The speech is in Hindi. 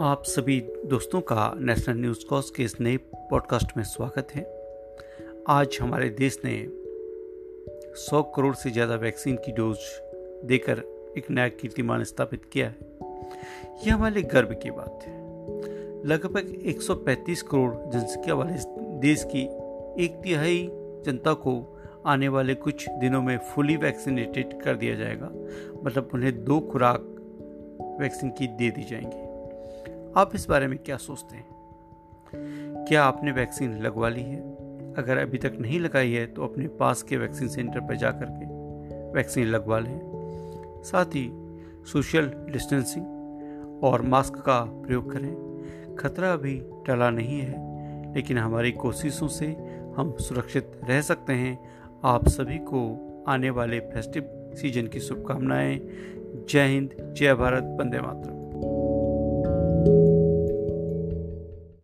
आप सभी दोस्तों का नेशनल न्यूज़ कॉस के इस नए पॉडकास्ट में स्वागत है। आज हमारे देश ने 100 करोड़ से ज़्यादा वैक्सीन की डोज देकर एक नया कीर्तिमान स्थापित किया है। यह हमारे गर्व की बात है। लगभग 135 करोड़ जनसंख्या वाले देश की एक तिहाई जनता को आने वाले कुछ दिनों में फुली वैक्सीनेटेड कर दिया जाएगा। मतलब उन्हें दो खुराक वैक्सीन की दे दी जाएँगी। आप इस बारे में क्या सोचते हैं? क्या आपने वैक्सीन लगवा ली है? अगर अभी तक नहीं लगाई है तो अपने पास के वैक्सीन सेंटर पर जा कर के वैक्सीन लगवा लें। साथ ही सोशल डिस्टेंसिंग और मास्क का प्रयोग करें। खतरा अभी टला नहीं है, लेकिन हमारी कोशिशों से हम सुरक्षित रह सकते हैं। आप सभी को आने वाले फेस्टिव सीज़न की शुभकामनाएँ। जय हिंद, जय भारत, वंदे मातरम। thank you